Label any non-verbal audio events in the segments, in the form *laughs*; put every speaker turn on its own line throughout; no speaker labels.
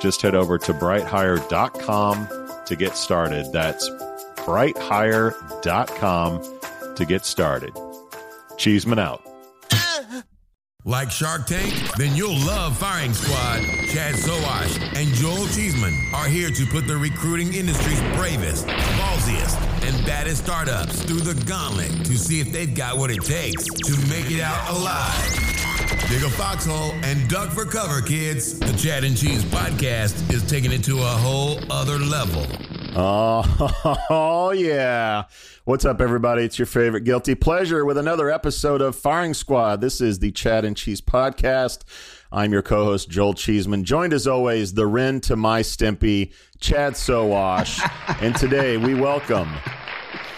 just head over to brighthire.com to get started. That's brighthire.com to get started. Cheeseman out.
Like Shark Tank? Then you'll love Firing Squad. Chad Sowash and Joel Cheeseman are here to put the recruiting industry's bravest, ballsiest, and baddest startups through the gauntlet to see if they've got what it takes to make it out alive. Dig a foxhole and duck for cover, kids. The Chad and Cheese podcast is taking it to a whole other level.
Oh, oh, *laughs* yeah. What's up, everybody? It's your favorite guilty pleasure with another episode of Firing Squad. This is the Chad and Cheese podcast. I'm your co-host Joel Cheeseman, joined as always the Ren to my Stimpy, Chad Sowash, *laughs* and today we welcome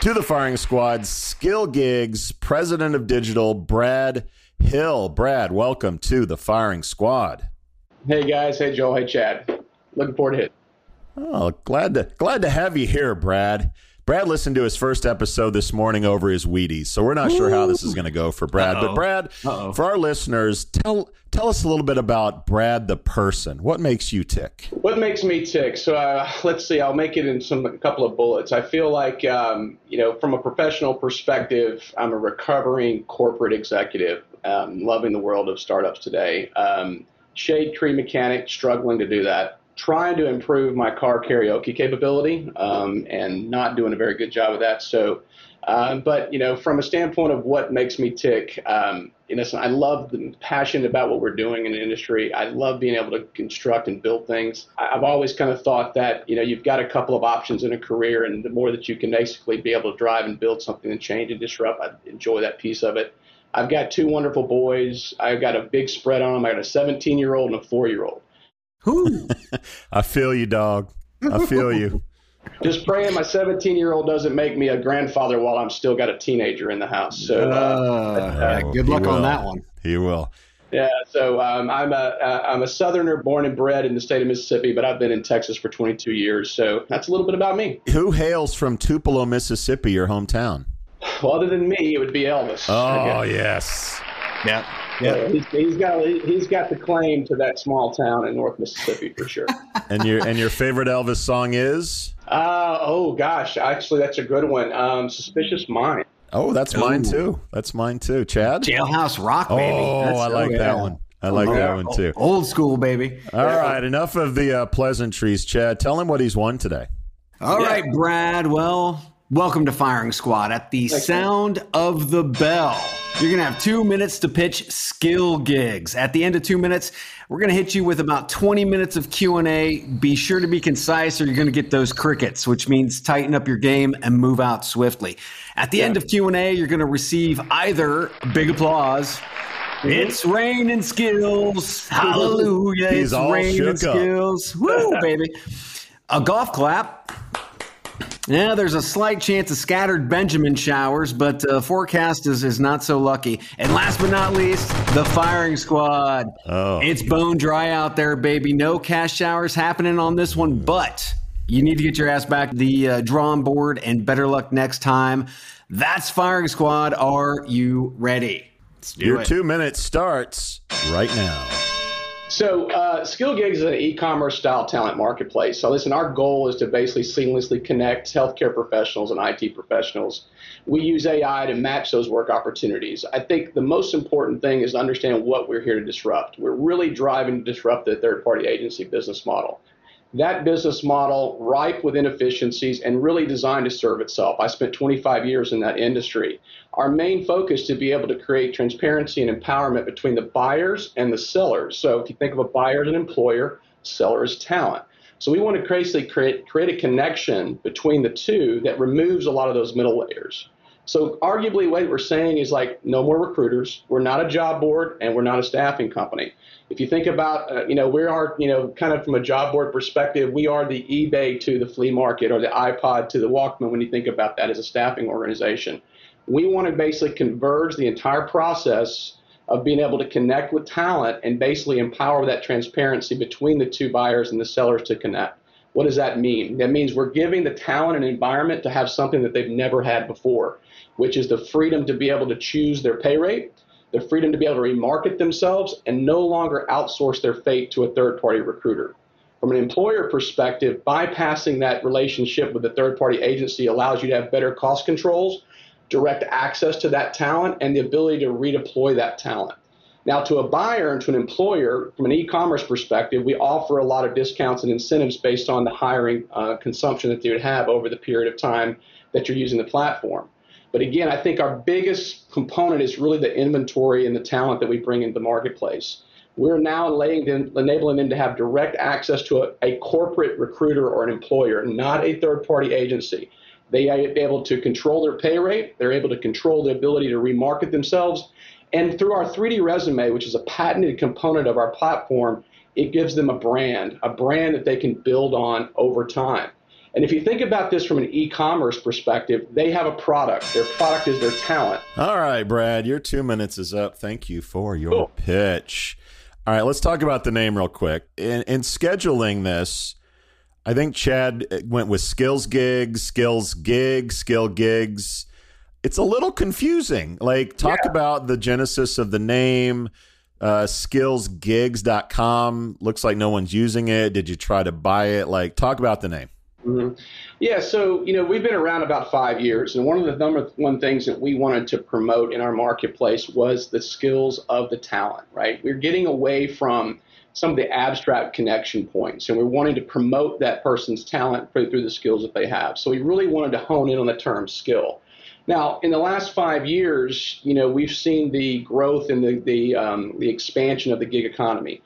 to the Firing Squad SkillGigs President of Digital Brad Hill. Brad, welcome to the firing squad.
Hey guys, hey Joel, hey Chad. Looking forward to it.
Oh, glad to glad to have you here, Brad. Brad listened to his first episode this morning over his Wheaties, so we're not Ooh. sure how this is going to go for Brad. Uh-oh. But Brad, Uh-oh. for our listeners, tell tell us a little bit about Brad the person. What makes you tick?
What makes me tick? So uh, let's see. I'll make it in some a couple of bullets. I feel like um, you know, from a professional perspective, I'm a recovering corporate executive, um, loving the world of startups today. Um, shade tree mechanic, struggling to do that trying to improve my car karaoke capability um, and not doing a very good job of that. So, uh, but you know, from a standpoint of what makes me tick, um, you know, I love the passion about what we're doing in the industry. I love being able to construct and build things. I've always kind of thought that you know you've got a couple of options in a career, and the more that you can basically be able to drive and build something and change and disrupt, I enjoy that piece of it. I've got two wonderful boys. I've got a big spread on them. I got a 17 year old and a four year old. Who? *laughs*
I feel you, dog. I feel you. *laughs*
Just praying my 17 year old doesn't make me a grandfather while I'm still got a teenager in the house. So, uh,
uh, yeah, good luck on that one.
He will.
Yeah, so um, I'm a am a Southerner, born and bred in the state of Mississippi, but I've been in Texas for 22 years. So that's a little bit about me.
Who hails from Tupelo, Mississippi, your hometown?
Well, other than me, it would be Elvis.
Oh yes.
Yeah.
Yeah, he's, he's got he's got the claim to that small town in North Mississippi for sure. *laughs*
and your and your favorite Elvis song is?
Uh, oh gosh, actually that's a good one. Um, Suspicious Mind.
Oh, that's Ooh. mine too. That's mine too. Chad.
Jailhouse Rock, baby.
Oh,
that's
I like that one. I like oh, that one too.
Old school, baby.
All yeah. right, enough of the uh, pleasantries, Chad. Tell him what he's won today.
All yeah. right, Brad. Well, welcome to Firing Squad. At the Thanks, sound man. of the bell. You're going to have two minutes to pitch SkillGigs. At the end of two minutes, we're going to hit you with about 20 minutes of Q&A. Be sure to be concise or you're going to get those crickets, which means tighten up your game and move out swiftly. At the yeah. end of Q&A, you're going to receive either big applause, it's raining skills. *laughs* Hallelujah. He's it's raining skills. Woo, *laughs* baby. A golf clap yeah, there's a slight chance of scattered Benjamin showers, but uh, forecast is, is not so lucky. And last but not least, the firing squad. Oh. It's bone dry out there, baby. No cash showers happening on this one, but you need to get your ass back the uh, drawing board and better luck next time. That's firing squad. Are you ready?
Your it. two minutes starts right now.
So, uh, SkillGigs is an e-commerce style talent marketplace. So, listen, our goal is to basically seamlessly connect healthcare professionals and IT professionals. We use AI to match those work opportunities. I think the most important thing is to understand what we're here to disrupt. We're really driving to disrupt the third-party agency business model. That business model ripe with inefficiencies and really designed to serve itself. I spent 25 years in that industry. Our main focus to be able to create transparency and empowerment between the buyers and the sellers. So if you think of a buyer as an employer, seller as talent. So we want to basically create, create a connection between the two that removes a lot of those middle layers. So arguably what we're saying is like no more recruiters. We're not a job board and we're not a staffing company. If you think about, uh, you know, we are, you know, kind of from a job board perspective, we are the eBay to the flea market or the iPod to the Walkman when you think about that as a staffing organization. We want to basically converge the entire process of being able to connect with talent and basically empower that transparency between the two buyers and the sellers to connect. What does that mean? That means we're giving the talent an environment to have something that they've never had before, which is the freedom to be able to choose their pay rate, the freedom to be able to remarket themselves, and no longer outsource their fate to a third party recruiter. From an employer perspective, bypassing that relationship with the third party agency allows you to have better cost controls direct access to that talent and the ability to redeploy that talent. Now, to a buyer and to an employer, from an e commerce perspective, we offer a lot of discounts and incentives based on the hiring uh, consumption that they would have over the period of time that you're using the platform. But again, I think our biggest component is really the inventory and the talent that we bring into the marketplace. We're now them, enabling them to have direct access to a, a corporate recruiter or an employer, not a third party agency. They are able to control their pay rate. They're able to control the ability to remarket themselves. And through our 3D resume, which is a patented component of our platform, it gives them a brand, a brand that they can build on over time. And if you think about this from an e commerce perspective, they have a product. Their product is their talent.
All right, Brad, your two minutes is up. Thank you for your cool. pitch. All right, let's talk about the name real quick. In, in scheduling this, I think Chad uh, went with skills gigs, skills gigs, skill gigs. It's a little confusing. Like, talk yeah. about the genesis of the name. Uh, skillsgigs.com looks like no one's using it. Did you try to buy it? Like, talk about the name.
Mm-hmm. Yeah, so you know we've been around about five years, and one of the number one things that we wanted to promote in our marketplace was the skills of the talent. Right, we're getting away from some of the abstract connection points. And we're wanting to promote that person's talent through, through the skills that they have. So we really wanted to hone in on the term skill. Now, in the last five years, you know, we've seen the growth and the the, um, the expansion of the gig economy.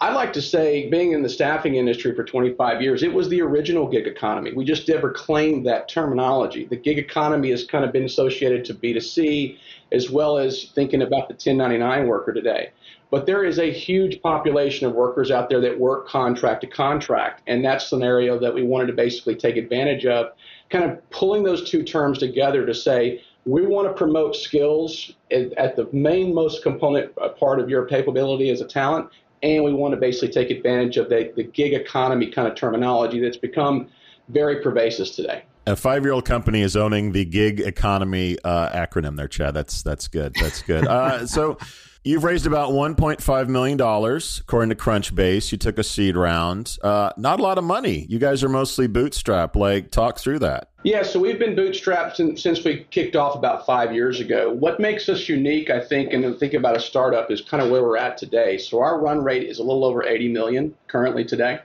I like to say, being in the staffing industry for 25 years, it was the original gig economy. We just never claimed that terminology. The gig economy has kind of been associated to B2C as well as thinking about the 1099 worker today. But there is a huge population of workers out there that work contract to contract, and that scenario that we wanted to basically take advantage of, kind of pulling those two terms together to say we want to promote skills at the main most component uh, part of your capability as a talent, and we want to basically take advantage of the, the gig economy kind of terminology that's become very pervasive today.
A five-year-old company is owning the gig economy uh, acronym there, Chad. That's that's good. That's good. Uh, so. You've raised about $1.5 million, according to Crunchbase. You took a seed round. Uh, not a lot of money. You guys are mostly bootstrapped. Like, talk through that.
Yeah, so we've been bootstrapped since, since we kicked off about five years ago. What makes us unique, I think, and think about a startup is kind of where we're at today. So our run rate is a little over 80 million currently today,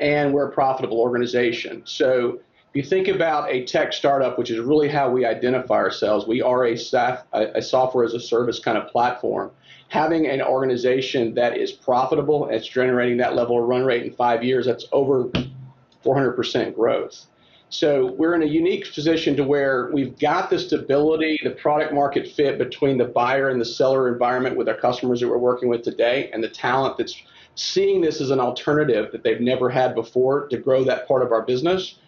and we're a profitable organization. So if you think about a tech startup, which is really how we identify ourselves, we are a, staff, a, a software as a service kind of platform having an organization that is profitable, it's generating that level of run rate in five years, that's over 400% growth. So we're in a unique position to where we've got the stability, the product market fit between the buyer and the seller environment with our customers that we're working with today, and the talent that's seeing this as an alternative that they've never had before to grow that part of our business.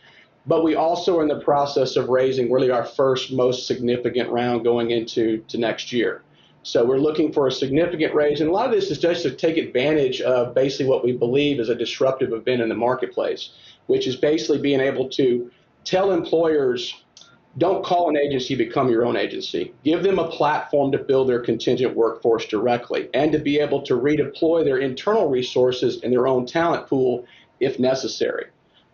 But we also are in the process of raising really our first most significant round going into to next year. So we're looking for a significant raise. And a lot of this is just to take advantage of basically what we believe is a disruptive event in the marketplace, which is basically being able to tell employers don't call an agency, become your own agency. Give them a platform to build their contingent workforce directly and to be able to redeploy their internal resources in their own talent pool if necessary.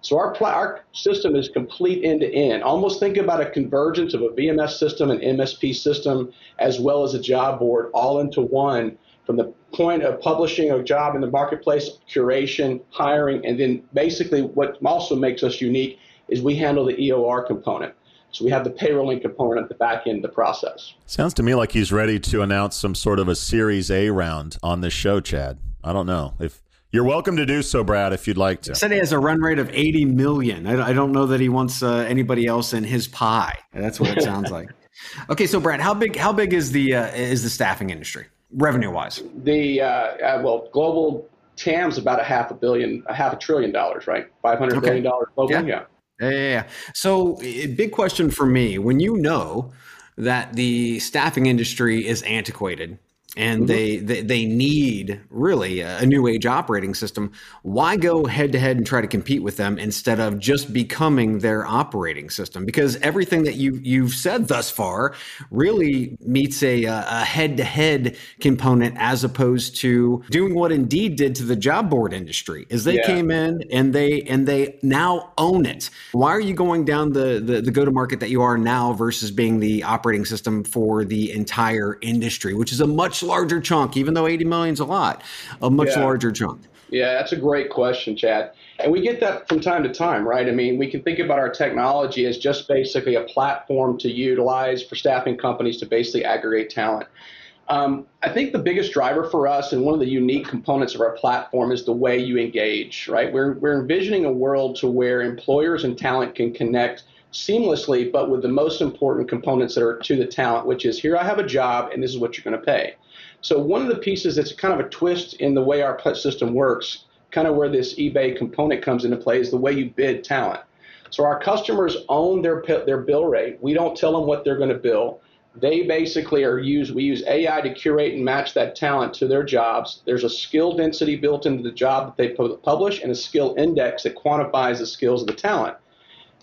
So our, our system is complete end to end. Almost think about a convergence of a VMS system, an MSP system, as well as a job board all into one from the point of publishing a job in the marketplace, curation, hiring, and then basically what also makes us unique is we handle the EOR component. So we have the payrolling component at the back end of the process.
Sounds to me like he's ready to announce some sort of a Series A round on this show, Chad. I don't know if you're welcome to do so, Brad, if you'd like to.
Said he has a run rate of 80 million. I, don't know that he wants uh, anybody else in his pie. That's what it *laughs* sounds like. Okay, so Brad, how big how big is the uh, is the staffing industry revenue wise?
The uh, uh, well, global TAM's about a half a billion, a half a trillion dollars, right? Five hundred okay. billion dollars globally.
Yeah. yeah. Yeah, yeah, yeah. So, big question for me: when you know that the staffing industry is antiquated, and mm-hmm. they, they, they need really a new age operating system why go head to head and try to compete with them instead of just becoming their operating system because everything that you you've said thus far really meets a a head to head component as opposed to doing what Indeed did to the job board industry is they yeah. came in and they and they now own it why are you going down the the, the go to market that you are now versus being the operating system for the entire industry which is a much larger chunk, even though 80 million is a lot, a much yeah. larger chunk?
Yeah, that's a great question, Chad. And we get that from time to time, right? I mean, we can think about our technology as just basically a platform to utilize for staffing companies to basically aggregate talent. Um, I think the biggest driver for us and one of the unique components of our platform is the way you engage, right? We're, we're envisioning a world to where employers and talent can connect seamlessly, but with the most important components that are to the talent, which is here I have a job and this is what you're going to pay. So one of the pieces that's kind of a twist in the way our system works, kind of where this eBay component comes into play, is the way you bid talent. So our customers own their their bill rate. We don't tell them what they're going to bill. They basically are used. We use AI to curate and match that talent to their jobs. There's a skill density built into the job that they publish, and a skill index that quantifies the skills of the talent.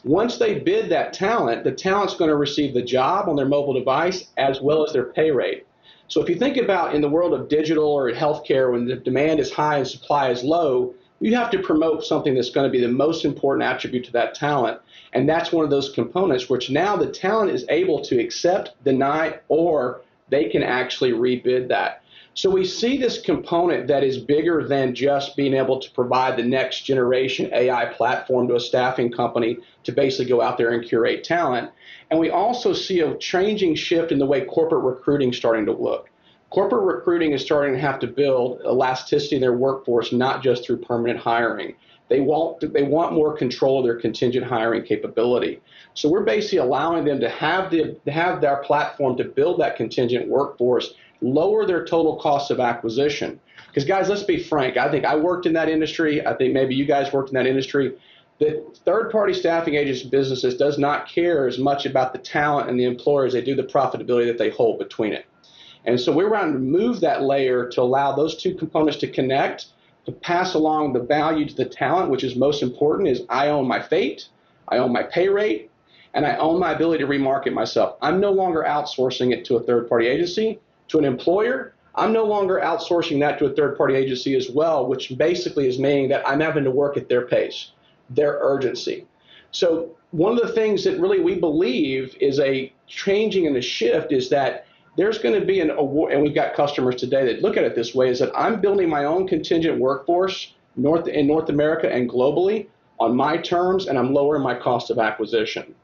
Once they bid that talent, the talent's going to receive the job on their mobile device as well as their pay rate. So if you think about in the world of digital or healthcare, when the demand is high and supply is low, you have to promote something that's going to be the most important attribute to that talent. And that's one of those components which now the talent is able to accept, deny, or they can actually rebid that. So we see this component that is bigger than just being able to provide the next generation AI platform to a staffing company to basically go out there and curate talent. And we also see a changing shift in the way corporate recruiting is starting to look. Corporate recruiting is starting to have to build elasticity in their workforce, not just through permanent hiring. They want they want more control of their contingent hiring capability. So we're basically allowing them to have the have their platform to build that contingent workforce lower their total cost of acquisition. Because, guys, let's be frank. I think I worked in that industry. I think maybe you guys worked in that industry. The third party staffing agents businesses does not care as much about the talent and the employers. They do the profitability that they hold between it. And so we're trying to move that layer to allow those two components to connect, to pass along the value to the talent, which is most important is I own my fate, I own my pay rate, and I own my ability to remarket myself. I'm no longer outsourcing it to a third party agency to an employer, I'm no longer outsourcing that to a third party agency as well, which basically is meaning that I'm having to work at their pace, their urgency. So, one of the things that really we believe is a changing and a shift is that there's going to be an award, and we've got customers today that look at it this way: is that I'm building my own contingent workforce north in North America and globally on my terms, and I'm lowering my cost of acquisition.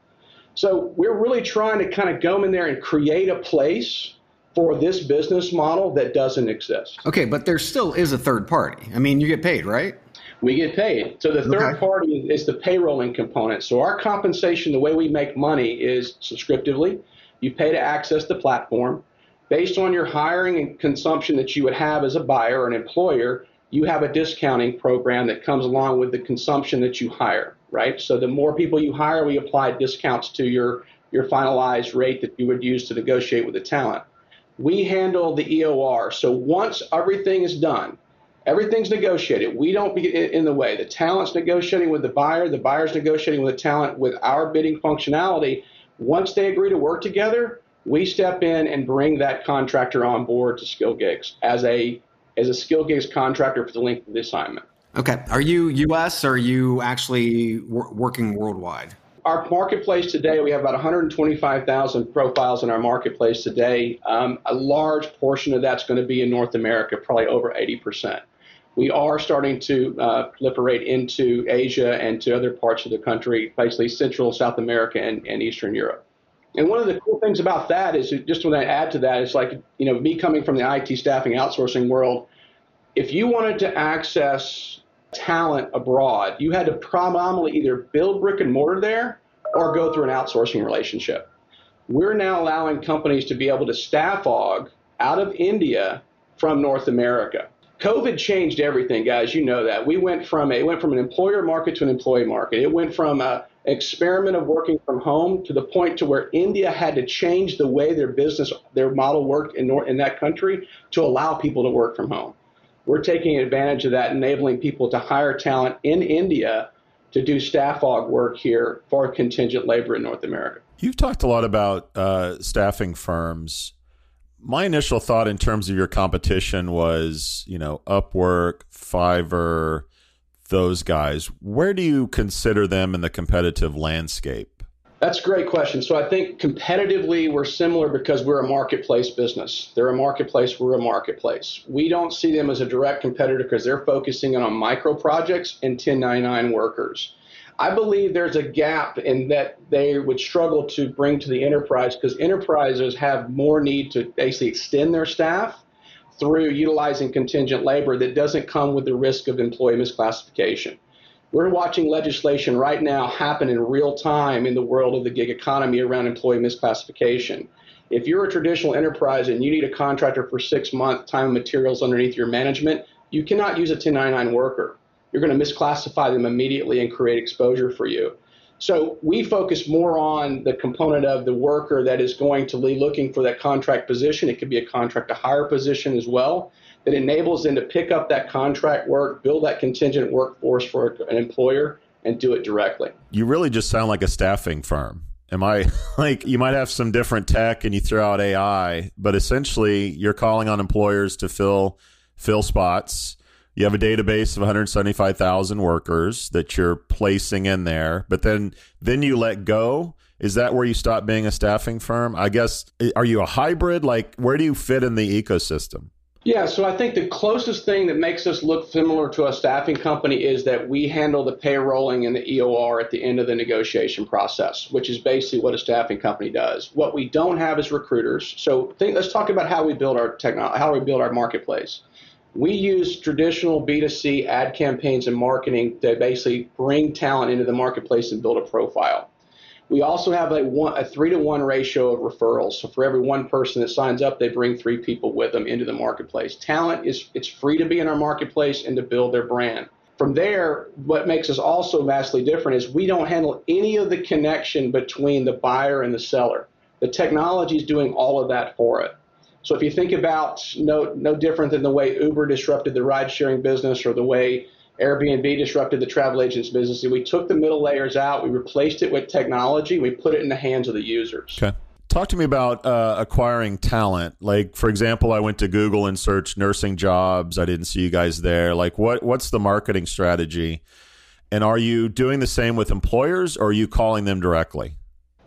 So we're really trying to kind of go in there and create a place for this business model that doesn't exist.
Okay, but there still is a third party. I mean, you get paid, right?
We get paid. So the third okay. party is the payrolling component. So our compensation, the way we make money is subscriptively. You pay to access the platform. Based on your hiring and consumption that you would have as a buyer or an employer, you have a discounting program that comes along with the consumption that you hire, right? So the more people you hire, we apply discounts to your, your finalized rate that you would use to negotiate with the talent we handle the EOR. So once everything is done, everything's negotiated. We don't be in the way. The talent's negotiating with the buyer, the buyer's negotiating with the talent with our bidding functionality. Once they agree to work together, we step in and bring that contractor on board to SkillGigs as a as a SkillGigs contractor for the length of the assignment.
Okay. Are you U.S. or are you actually wor- working worldwide?
Our marketplace today, we have about 125,000 profiles in our marketplace today. Um, a large portion of that's going to be in North America, probably over 80%. We are starting to uh, proliferate into Asia and to other parts of the country, basically Central, South America, and, and Eastern Europe. And one of the cool things about that is just when I add to that, it's like, you know, me coming from the IT staffing outsourcing world, if you wanted to access talent abroad, you had to predominantly either build brick and mortar there or go through an outsourcing relationship. We're now allowing companies to be able to staff aug out of India from North America. COVID changed everything, guys. You know that. We went from a, it went from an employer market to an employee market. It went from a, experiment of working from home to the point to where India had to change the way their business, their model worked in, in that country to allow people to work from home. We're taking advantage of that, enabling people to hire talent in India to do staff aug work here for contingent labor in North America.
You've talked a lot about uh, staffing firms. My initial thought in terms of your competition was, you know, Upwork, Fiverr, those guys. Where do you consider them in the competitive landscape?
That's a great question. So I think competitively we're similar because we're a marketplace business. They're a marketplace, we're a marketplace. We don't see them as a direct competitor because they're focusing on micro projects and 1099 workers. I believe there's a gap in that they would struggle to bring to the enterprise because enterprises have more need to basically extend their staff through utilizing contingent labor that doesn't come with the risk of employee misclassification. We're watching legislation right now happen in real time in the world of the gig economy around employee misclassification. If you're a traditional enterprise and you need a contractor for six month time and materials underneath your management, you cannot use a 1099 worker. You're going to misclassify them immediately and create exposure for you. So we focus more on the component of the worker that is going to be looking for that contract position. It could be a contract to hire position as well that enables them to pick up that contract work, build that contingent workforce for an employer, and do it directly.
You really just sound like a staffing firm. Am I *laughs* like you might have some different tech and you throw out AI, but essentially you're calling on employers to fill fill spots. You have a database of 175,000 workers that you're placing in there, but then then you let go. Is that where you stop being a staffing firm? I guess are you a hybrid? Like where do you fit in the ecosystem?
Yeah, so I think the closest thing that makes us look similar to a staffing company is that we handle the payrolling and the EOR at the end of the negotiation process, which is basically what a staffing company does. What we don't have is recruiters. So think, let's talk about how we build our technology, how we build our marketplace. We use traditional B2C ad campaigns and marketing to basically bring talent into the marketplace and build a profile. We also have a, one, a three to one ratio of referrals. So for every one person that signs up, they bring three people with them into the marketplace. Talent is it's free to be in our marketplace and to build their brand. From there, what makes us also vastly different is we don't handle any of the connection between the buyer and the seller. The technology is doing all of that for it. So if you think about no no different than the way Uber disrupted the ride sharing business or the way Airbnb disrupted the travel agents business. And We took the middle layers out, we replaced it with technology, we put it in the hands of the users.
Okay. Talk to me about uh, acquiring talent. Like, for example, I went to Google and searched nursing jobs. I didn't see you guys there. Like, what what's the marketing strategy? And are you doing the same with employers, or are you calling them directly?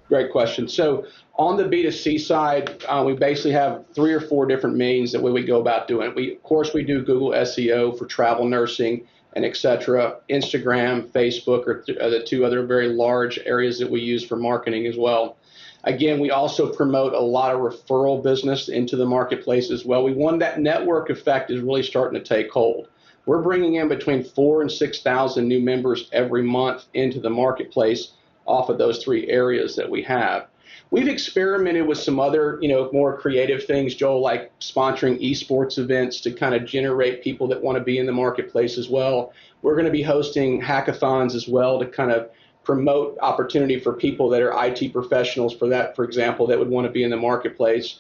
Great question. So on the B2C side, uh, we basically have three or four different means that we would go about doing it. We, of course, we do Google SEO for travel nursing and etc. Instagram, Facebook are, th- are the two other very large areas that we use for marketing as well. Again, we also promote a lot of referral business into the marketplace as well. We want that network effect is really starting to take hold. We're bringing in between four and six thousand new members every month into the marketplace off of those three areas that we have. We've experimented with some other, you know, more creative things, Joel, like sponsoring esports events to kind of generate people that want to be in the marketplace as well. We're going to be hosting hackathons as well to kind of promote opportunity for people that are IT professionals for that, for example, that would want to be in the marketplace.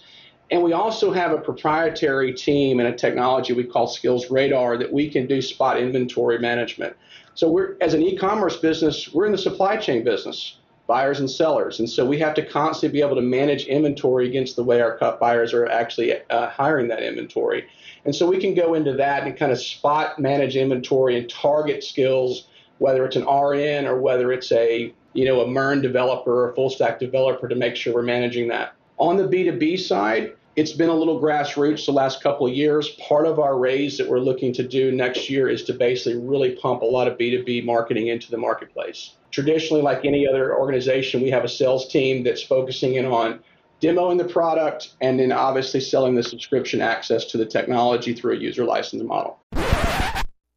And we also have a proprietary team and a technology we call Skills Radar that we can do spot inventory management. So we're as an e-commerce business, we're in the supply chain business buyers and sellers. And so we have to constantly be able to manage inventory against the way our buyers are actually uh, hiring that inventory. And so we can go into that and kind of spot manage inventory and target skills, whether it's an RN or whether it's a you know, a MERN developer or full stack developer to make sure we're managing that. On the B2B side, it's been a little grassroots the last couple of years. Part of our raise that we're looking to do next year is to basically really pump a lot of B2B marketing into the marketplace. Traditionally, like any other organization, we have a sales team that's focusing in on demoing the product and then obviously selling the subscription access to the technology through a user license model.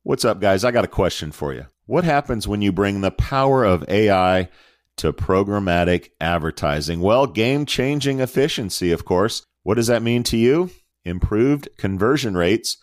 What's up, guys? I got a question for you. What happens when you bring the power of AI to programmatic advertising? Well, game changing efficiency, of course. What does that mean to you? Improved conversion rates,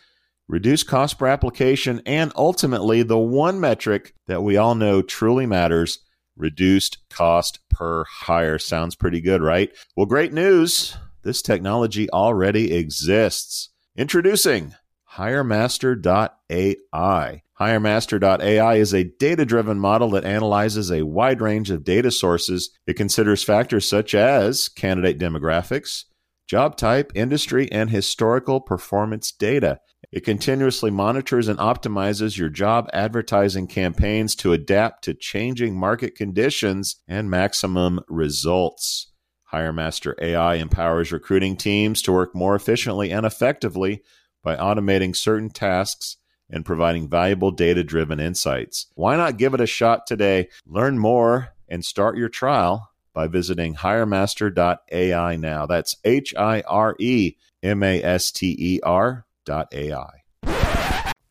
reduced cost per application, and ultimately the one metric that we all know truly matters reduced cost per hire. Sounds pretty good, right? Well, great news. This technology already exists. Introducing HireMaster.ai. HireMaster.ai is a data driven model that analyzes a wide range of data sources. It considers factors such as candidate demographics, job type, industry, and historical performance data. It continuously monitors and optimizes your job advertising campaigns to adapt to changing market conditions and maximum results. HireMaster AI empowers recruiting teams to work more efficiently and effectively by automating certain tasks and providing valuable data driven insights. Why not give it a shot today? Learn more and start your trial by visiting hiremaster.ai now. That's H I R E M A S T E R dot AI.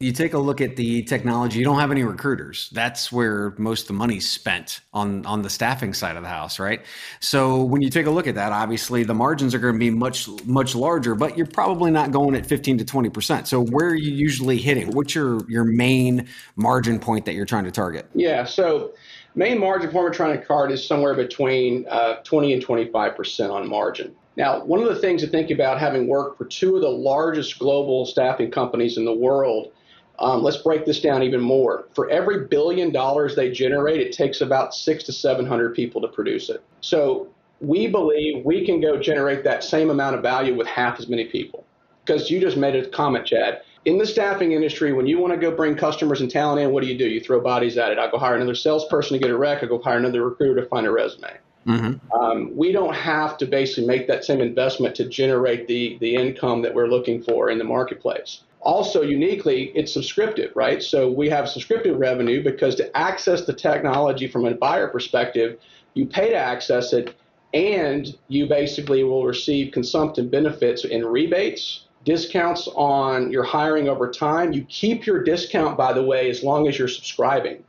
You take a look at the technology, you don't have any recruiters. That's where most of the money's spent on, on the staffing side of the house, right? So when you take a look at that, obviously the margins are going to be much, much larger, but you're probably not going at 15 to 20%. So where are you usually hitting? What's your, your main margin point that you're trying to target?
Yeah. So main margin for a Medtronic card is somewhere between uh, 20 and 25% on margin. Now, one of the things to think about having worked for two of the largest global staffing companies in the world, um, let's break this down even more. For every billion dollars they generate, it takes about six to 700 people to produce it. So we believe we can go generate that same amount of value with half as many people. Because you just made a comment, Chad in the staffing industry, when you want to go bring customers and talent in, what do you do? You throw bodies at it. I go hire another salesperson to get a rec. I go hire another recruiter to find a resume. Mm-hmm. Um, we don't have to basically make that same investment to generate the the income that we're looking for in the marketplace. Also, uniquely, it's subscriptive, right? So we have subscriptive revenue because to access the technology from a buyer perspective, you pay to access it, and you basically will receive consumptive benefits in rebates discounts on your hiring over time. You keep your discount, by the way, as long as you're subscribing.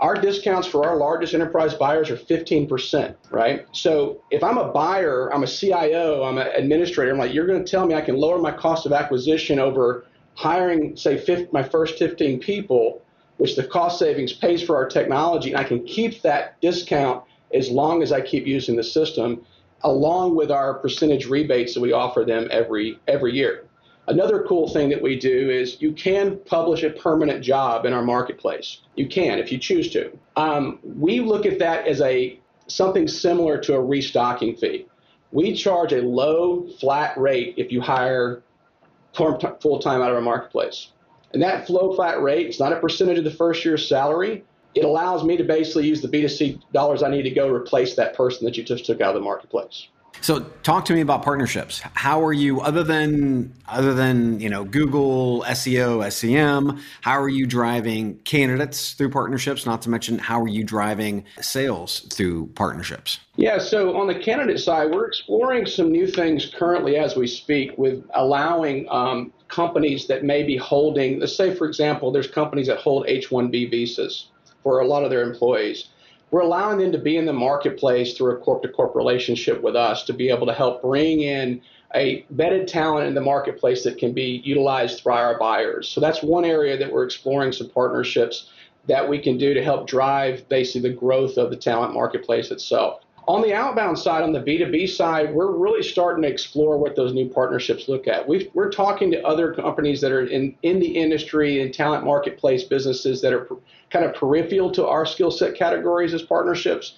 Our discounts for our largest enterprise buyers are 15%, right? So if I'm a buyer, I'm a CIO, I'm an administrator, I'm like, you're going to tell me I can lower my cost of acquisition over hiring, say, 50, my first 15 people, which the cost savings pays for our technology, and I can keep that discount as long as I keep using the system, along with our percentage rebates that we offer them every every year. Another cool thing that we do is you can publish a permanent job in our marketplace. You can if you choose to. Um, we look at that as a something similar to a restocking fee. We charge a low flat rate if you hire full time out of our marketplace. And that flow flat rate is not a percentage of the first year's salary. It allows me to basically use the B2C dollars I need to go replace that person that you just took out of the marketplace.
So talk to me about partnerships. How are you other than other than, you know, Google, SEO, SEM, how are you driving candidates through partnerships, not to mention how are you driving sales through partnerships?
Yeah, so on the candidate side, we're exploring some new things currently as we speak with allowing um, companies that may be holding, let's say, for example, there's companies that hold H 1B visas for a lot of their employees we're allowing them to be in the marketplace through a corp to corp relationship with us to be able to help bring in a vetted talent in the marketplace that can be utilized by our buyers. So that's one area that we're exploring some partnerships that we can do to help drive basically the growth of the talent marketplace itself. On the outbound side, on the B2B side, we're really starting to explore what those new partnerships look at. we are talking to other companies that are in, in the industry and talent marketplace businesses that are kind of peripheral to our skill set categories as partnerships.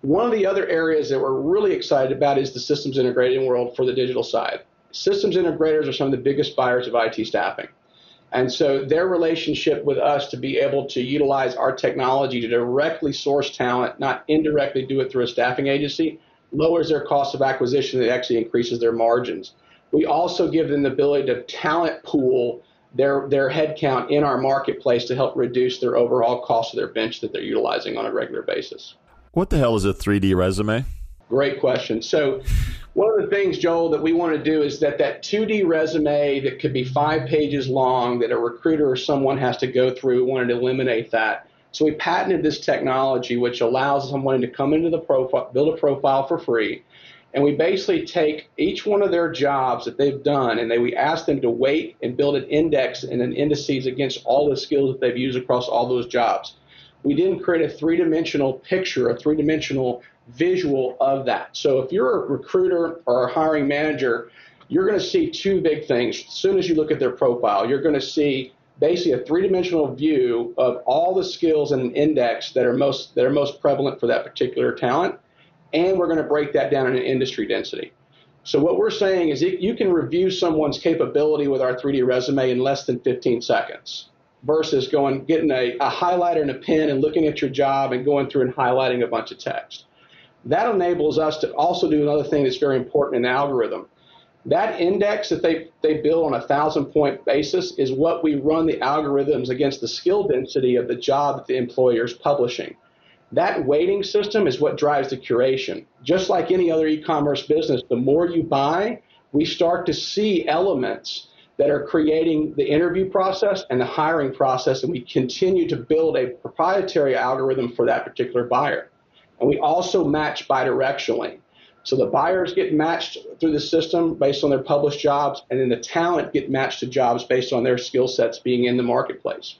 One of the other areas that we're really excited about is the systems integrating world for the digital side. Systems integrators are some of the biggest buyers of IT staffing. And so their relationship with us to be able to utilize our technology to directly source talent, not indirectly do it through a staffing agency, lowers their cost of acquisition. It actually increases their margins. We also give them the ability to talent pool their their headcount in our marketplace to help reduce their overall cost of their bench that they're utilizing on a regular basis.
What the hell is a 3D resume?
Great question. So, one of the things, Joel, that we want to do is that that 2D resume that could be five pages long that a recruiter or someone has to go through, we wanted to eliminate that. So we patented this technology which allows someone to come into the profile, build a profile for free, and we basically take each one of their jobs that they've done and they, we ask them to weight and build an index and an indices against all the skills that they've used across all those jobs. We then create a three-dimensional picture, a three-dimensional visual of that. So if you're a recruiter or a hiring manager, you're going to see two big things. As soon as you look at their profile, you're going to see basically a three-dimensional view of all the skills in an index that are most that are most prevalent for that particular talent, and we're going to break that down in an industry density. So what we're saying is you can review someone's capability with our 3D resume in less than 15 seconds versus going getting a, a highlighter and a pen and looking at your job and going through and highlighting a bunch of text. That enables us to also do another thing that's very important in the algorithm. That index that they, they build on a thousand point basis is what we run the algorithms against the skill density of the job that the employer is publishing. That weighting system is what drives the curation. Just like any other e commerce business, the more you buy, we start to see elements that are creating the interview process and the hiring process, and we continue to build a proprietary algorithm for that particular buyer. And we also match bidirectionally. So the buyers get matched through the system based on their published jobs, and then the talent get matched to jobs based on their skill sets being in the marketplace.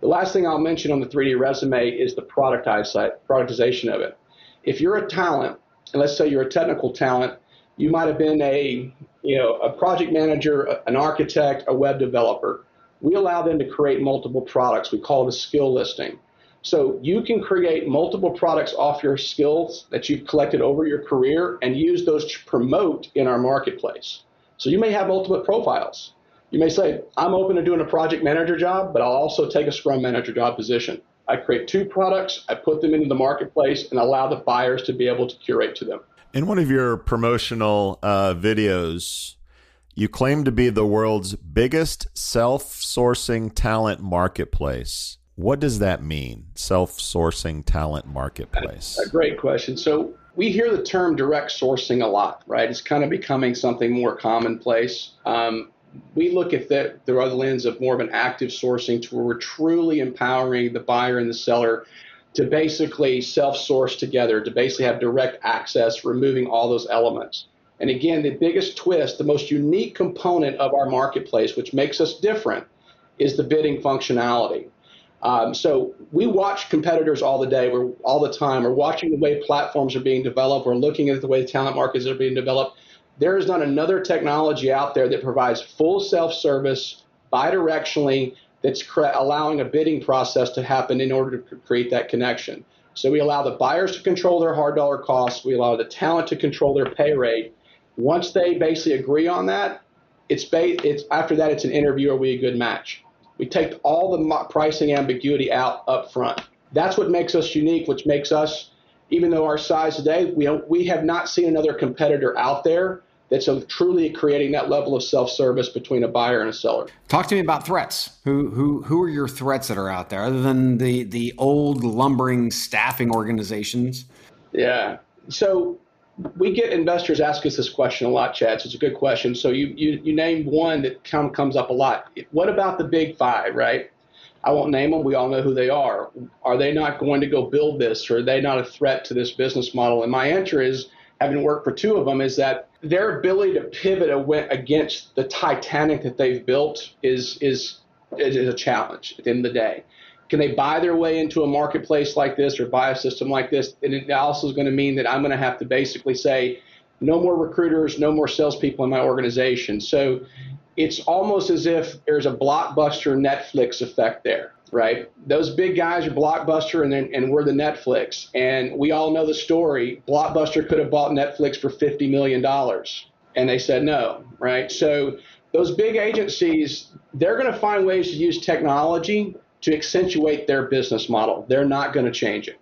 The last thing I'll mention on the 3D resume is the productization of it. If you're a talent, and let's say you're a technical talent, you might have been a you know a project manager, an architect, a web developer. We allow them to create multiple products. We call it a skill listing. So you can create multiple products off your skills that you've collected over your career and use those to promote in our marketplace. So you may have multiple profiles. You may say, I'm open to doing a project manager job, but I'll also take a scrum manager job position. I create two products, I put them into the marketplace, and allow the buyers to be able to curate to them.
In one of your promotional uh, videos, you claim to be the world's biggest self sourcing talent marketplace. What does that mean, self sourcing talent marketplace?
A great question. So, we hear the term direct sourcing a lot, right? It's kind of becoming something more commonplace. Um, we look at that through the lens of more of an active sourcing to where we're truly empowering the buyer and the seller to basically self source together, to basically have direct access, removing all those elements. And again, the biggest twist, the most unique component of our marketplace, which makes us different, is the bidding functionality. Um, so we watch competitors all the day. We're all the time. We're watching the way platforms are being developed. We're looking at the way talent markets are being developed. There is not another technology out there that provides full self-service, bidirectionally, that's cre- allowing a bidding process to happen in order to create that connection. So we allow the buyers to control their hard dollar costs. We allow the talent to control their pay rate. Once they basically agree on that, it's, ba- it's after that it's an interview. Are we a good match? We take all the pricing ambiguity out up front. That's what makes us unique, which makes us, even though our size today, we, we have not seen another competitor out there that's truly creating that level of self-service between a buyer and a seller.
Talk to me about threats. Who who who are your threats that are out there other than the the old lumbering staffing organizations?
Yeah. So we get investors ask us this question a lot, Chad. So it's a good question. So you, you, you named one that kind of comes up a lot. What about the big five, right? I won't name them. We all know who they are. Are they not going to go build this, or are they not a threat to this business model? And my answer is, having worked for two of them, is that their ability to pivot against the Titanic that they've built is is is a challenge at the end of the day. Can they buy their way into a marketplace like this or buy a system like this? And it also is going to mean that I'm going to have to basically say, no more recruiters, no more salespeople in my organization. So it's almost as if there's a blockbuster Netflix effect there, right? Those big guys are blockbuster, and and we're the Netflix, and we all know the story. Blockbuster could have bought Netflix for fifty million dollars, and they said no, right? So those big agencies, they're going to find ways to use technology to accentuate their business model. They're not going to change it.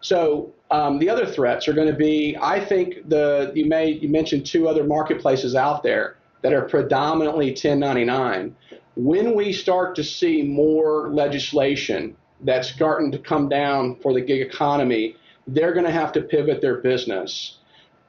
So um, the other threats are going to be, I think the you may you mentioned two other marketplaces out there that are predominantly 1099. When we start to see more legislation that's starting to come down for the gig economy, they're going to have to pivot their business.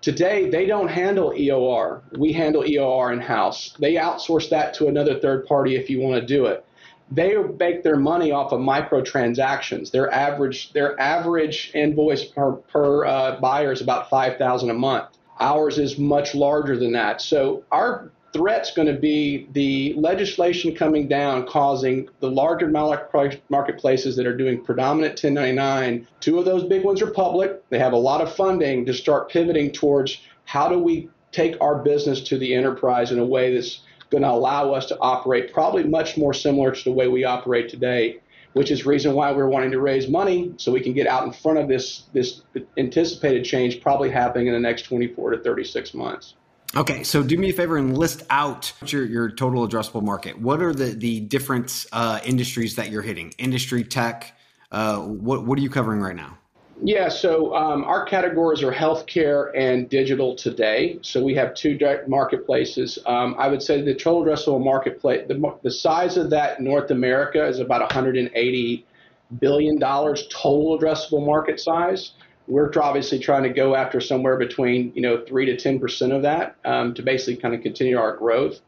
Today, they don't handle EOR. We handle EOR in house. They outsource that to another third party if you want to do it they make their money off of microtransactions. Their average their average invoice per, per uh, buyer is about five thousand a month. Ours is much larger than that. So our threat's going to be the legislation coming down, causing the larger marketplaces that are doing predominant 1099. Two of those big ones are public. They have a lot of funding to start pivoting towards how do we take our business to the enterprise in a way that's going to allow us to operate probably much more similar to the way we operate today, which is reason why we're wanting to raise money so we can get out in front of this this anticipated change probably happening in the next 24 to 36 months.
Okay, so do me a favor and list out your, your total addressable market. What are the the different uh, industries that you're hitting? Industry, tech. Uh, what what are you covering right now?
Yeah, so um, our categories are healthcare and digital today. So we have two direct marketplaces. Um, I would say the total addressable marketplace, the, the size of that North America is about 180 billion dollars total addressable market size. We're obviously trying to go after somewhere between you know three to 10 percent of that um, to basically kind of continue our growth.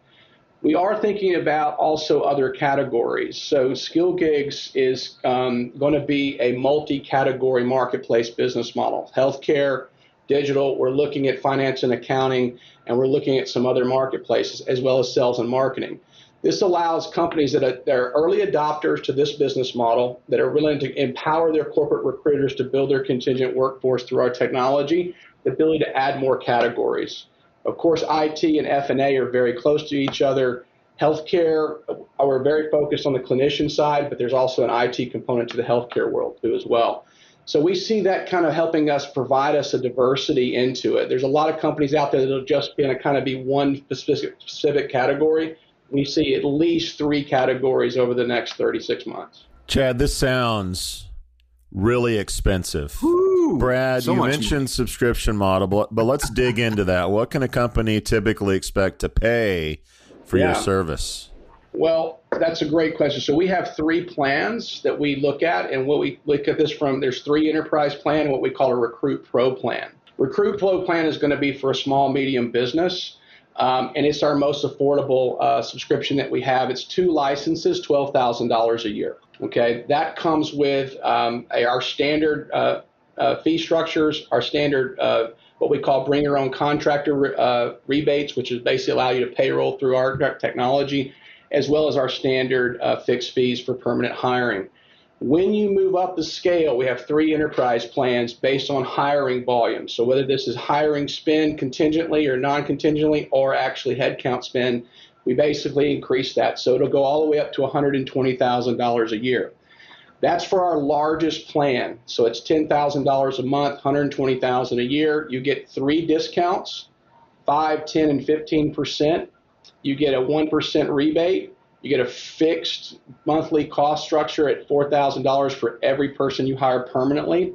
We are thinking about also other categories. So, SkillGigs is um, going to be a multi category marketplace business model. Healthcare, digital, we're looking at finance and accounting, and we're looking at some other marketplaces as well as sales and marketing. This allows companies that are, that are early adopters to this business model, that are willing to empower their corporate recruiters to build their contingent workforce through our technology, the ability to add more categories. Of course, IT and F&A are very close to each other. Healthcare, we're very focused on the clinician side, but there's also an IT component to the healthcare world too as well. So we see that kind of helping us provide us a diversity into it. There's a lot of companies out there that'll just going to kind of be one specific, specific category. We see at least three categories over the next 36 months.
Chad, this sounds really expensive.
Woo,
Brad, so you mentioned more. subscription model, but, but let's dig into that. What can a company typically expect to pay for yeah. your service?
Well, that's a great question. So we have three plans that we look at, and what we look at this from there's three enterprise plan, what we call a Recruit Pro plan. Recruit Pro plan is going to be for a small medium business. Um, and it's our most affordable uh, subscription that we have. It's two licenses, twelve thousand dollars a year. Okay, that comes with um, a, our standard uh, uh, fee structures, our standard uh, what we call bring your own contractor uh, rebates, which is basically allow you to payroll through our technology, as well as our standard uh, fixed fees for permanent hiring. When you move up the scale, we have three enterprise plans based on hiring volume. So whether this is hiring spend contingently or non-contingently, or actually headcount spend, we basically increase that. So it'll go all the way up to $120,000 a year. That's for our largest plan. So it's $10,000 a month, $120,000 a year. You get three discounts, 5, 10, and 15%. You get a 1% rebate. You get a fixed monthly cost structure at $4,000 for every person you hire permanently.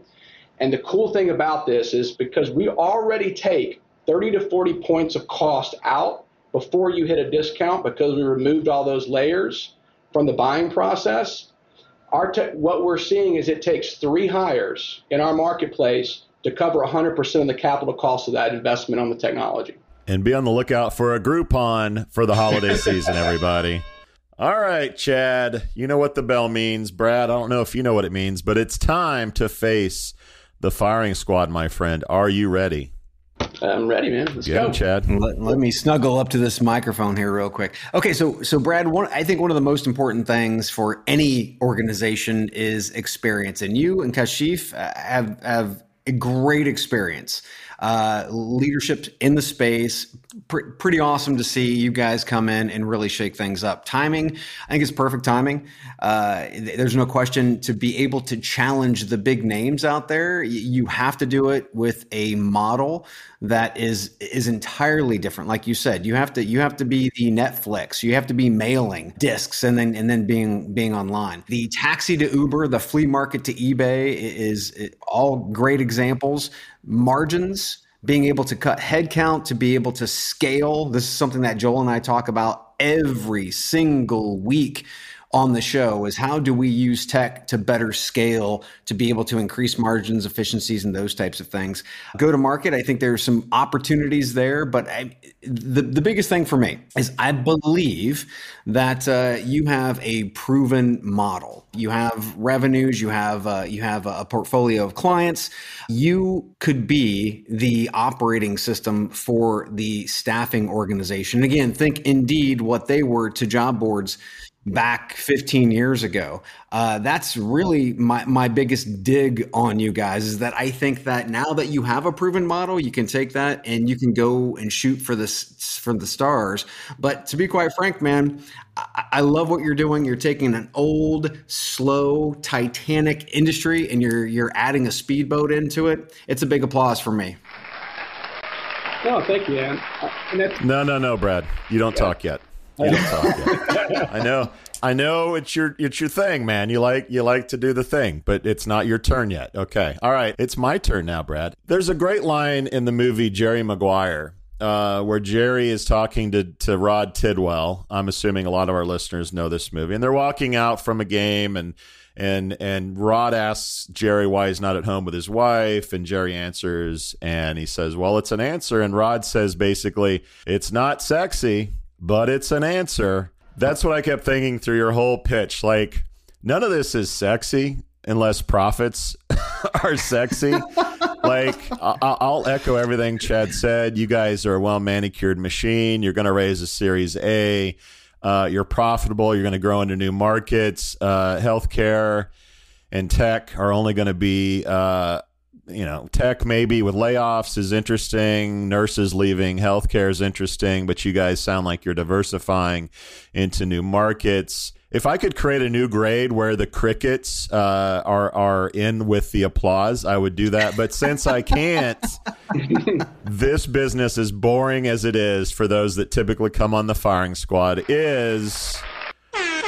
And the cool thing about this is because we already take 30 to 40 points of cost out before you hit a discount because we removed all those layers from the buying process our te- what we're seeing is it takes three hires in our marketplace to cover 100% of the capital cost of that investment on the technology.
And be on the lookout for a Groupon for the holiday season, everybody. All right, Chad, you know what the bell means. Brad, I don't know if you know what it means, but it's time to face the firing squad, my friend. Are you ready?
I'm ready, man. Let's go,
Chad.
Let, let, me snuggle up to this microphone here real quick. Okay, so so Brad, one I think one of the most important things for any organization is experience, and you and Kashif uh, have have a great experience. uh, leadership in the space. Pr- pretty awesome to see you guys come in and really shake things up. Timing, I think it's perfect timing. Uh, there's no question to be able to challenge the big names out there. You have to do it with a model that is is entirely different. Like you said, you have to you have to be the Netflix. You have to be mailing discs and then and then being being online. The taxi to Uber, the flea market to eBay is, is all great examples. Margins being able to cut headcount, to be able to scale. This is something that Joel and I talk about every single week on the show is how do we use tech to better scale to be able to increase margins efficiencies and those types of things. Go to market i think there's some opportunities there but I, the, the biggest thing for me is i believe that uh, you have a proven model. You have revenues you have uh, you have a portfolio of clients. You could be the operating system for the staffing organization. Again think indeed what they were to job boards back 15 years ago. Uh, that's really my, my biggest dig on you guys is that I think that now that you have a proven model, you can take that and you can go and shoot for this for the stars. But to be quite frank, man, I, I love what you're doing. You're taking an old, slow, titanic industry and you're you're adding a speedboat into it. It's a big applause for me.
No, thank you, Ann.
No, no, no, Brad. You don't yeah. talk yet. You don't talk yet. *laughs* I know. I know it's your it's your thing, man. You like you like to do the thing, but it's not your turn yet. Okay. All right. It's my turn now, Brad. There's a great line in the movie Jerry Maguire uh, where Jerry is talking to, to Rod Tidwell. I'm assuming a lot of our listeners know this movie. And they're walking out from a game and and and Rod asks Jerry why he's not at home with his wife, and Jerry answers and he says, Well, it's an answer. And Rod says basically, It's not sexy but it's an answer. That's what I kept thinking through your whole pitch. Like, none of this is sexy unless profits *laughs* are sexy. like, I'll echo everything Chad said. You guys are a well manicured machine. You're going to raise a Series A. Uh, you're profitable. You're going to grow into new markets. Uh, healthcare and tech are only going to be uh, you know, tech maybe with layoffs is interesting. Nurses leaving, healthcare is interesting, but you guys sound like you're diversifying into new markets. If I could create a new grade where the crickets uh, are are in with the applause, I would do that. But since I can't, *laughs* this business, as boring as it is for those that typically come on the firing squad, is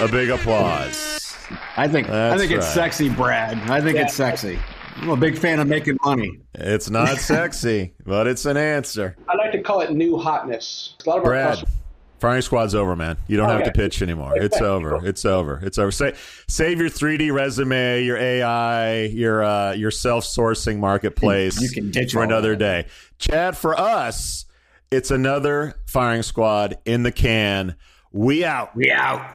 a big applause.
I think That's I think right. it's sexy, Brad. I think yeah. it's sexy. I'm a big fan of making money.
It's not *laughs* sexy, but it's an answer.
I like to call it new hotness.
A lot of Brad, customers- Firing Squad's over, man. You don't okay. have to pitch anymore. It's *laughs* over. It's over. It's over. Say, save your 3D resume, your AI, your uh, your self sourcing marketplace
you can ditch
for another day. Chad, for us, it's another Firing Squad in the can. We out.
We out.